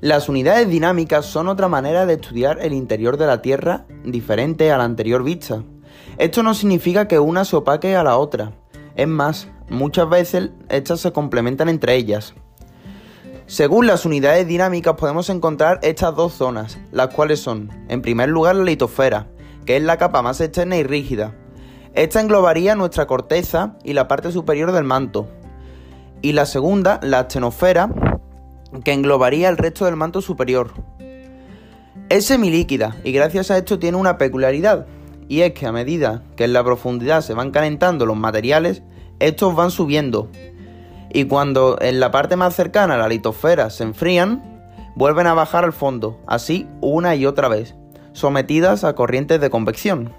Las unidades dinámicas son otra manera de estudiar el interior de la Tierra diferente a la anterior vista. Esto no significa que una se opaque a la otra. Es más, muchas veces estas se complementan entre ellas. Según las unidades dinámicas podemos encontrar estas dos zonas, las cuales son, en primer lugar, la litosfera, que es la capa más externa y rígida. Esta englobaría nuestra corteza y la parte superior del manto. Y la segunda, la astenosfera, que englobaría el resto del manto superior. Es semilíquida y gracias a esto tiene una peculiaridad, y es que a medida que en la profundidad se van calentando los materiales, estos van subiendo. Y cuando en la parte más cercana a la litosfera se enfrían, vuelven a bajar al fondo, así una y otra vez, sometidas a corrientes de convección.